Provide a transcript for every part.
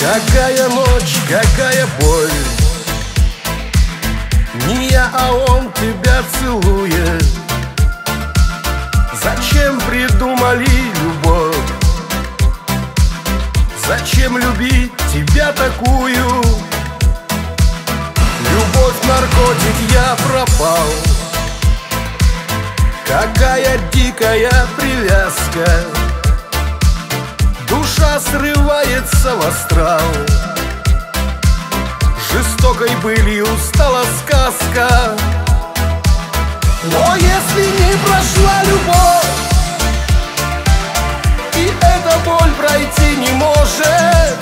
Какая ночь, какая боль Не я, а он тебя целует Зачем придумали любовь? Зачем любить тебя такую? Любовь, наркотик, я пропал Какая дикая привязка Срывается в астрал. Жестокой былью стала сказка. Но если не прошла любовь И эта боль пройти не может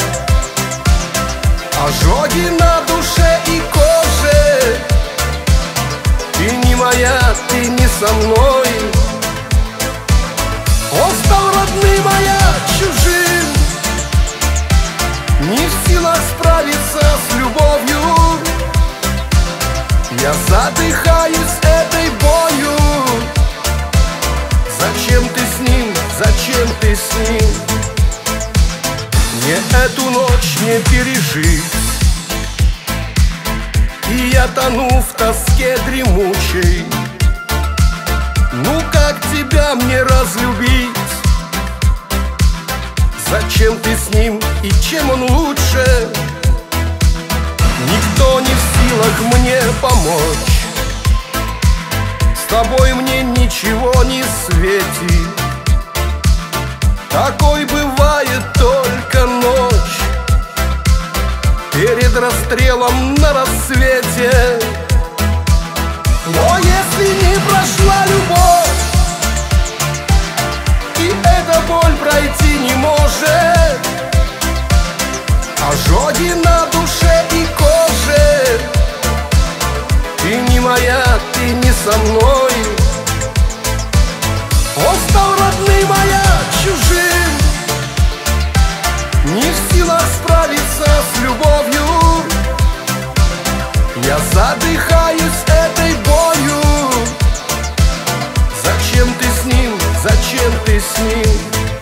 Ожоги на душе и коже Ты не моя, ты не со мной Я задыхаюсь этой болью. Зачем ты с ним, зачем ты с ним? Мне эту ночь не пережить. И я тону в тоске дремучей. Ну как тебя мне разлюбить? Зачем ты с ним? И чем он лучше? Никто не силах мне помочь? С тобой мне ничего не светит. Такой бывает только ночь. Перед расстрелом на рассвете. Но если не прошла любовь И эта боль пройти не может Ожоги Он стал родным, а чужим. Не в силах справиться с любовью. Я задыхаюсь этой болью. Зачем ты с ним, зачем ты с ним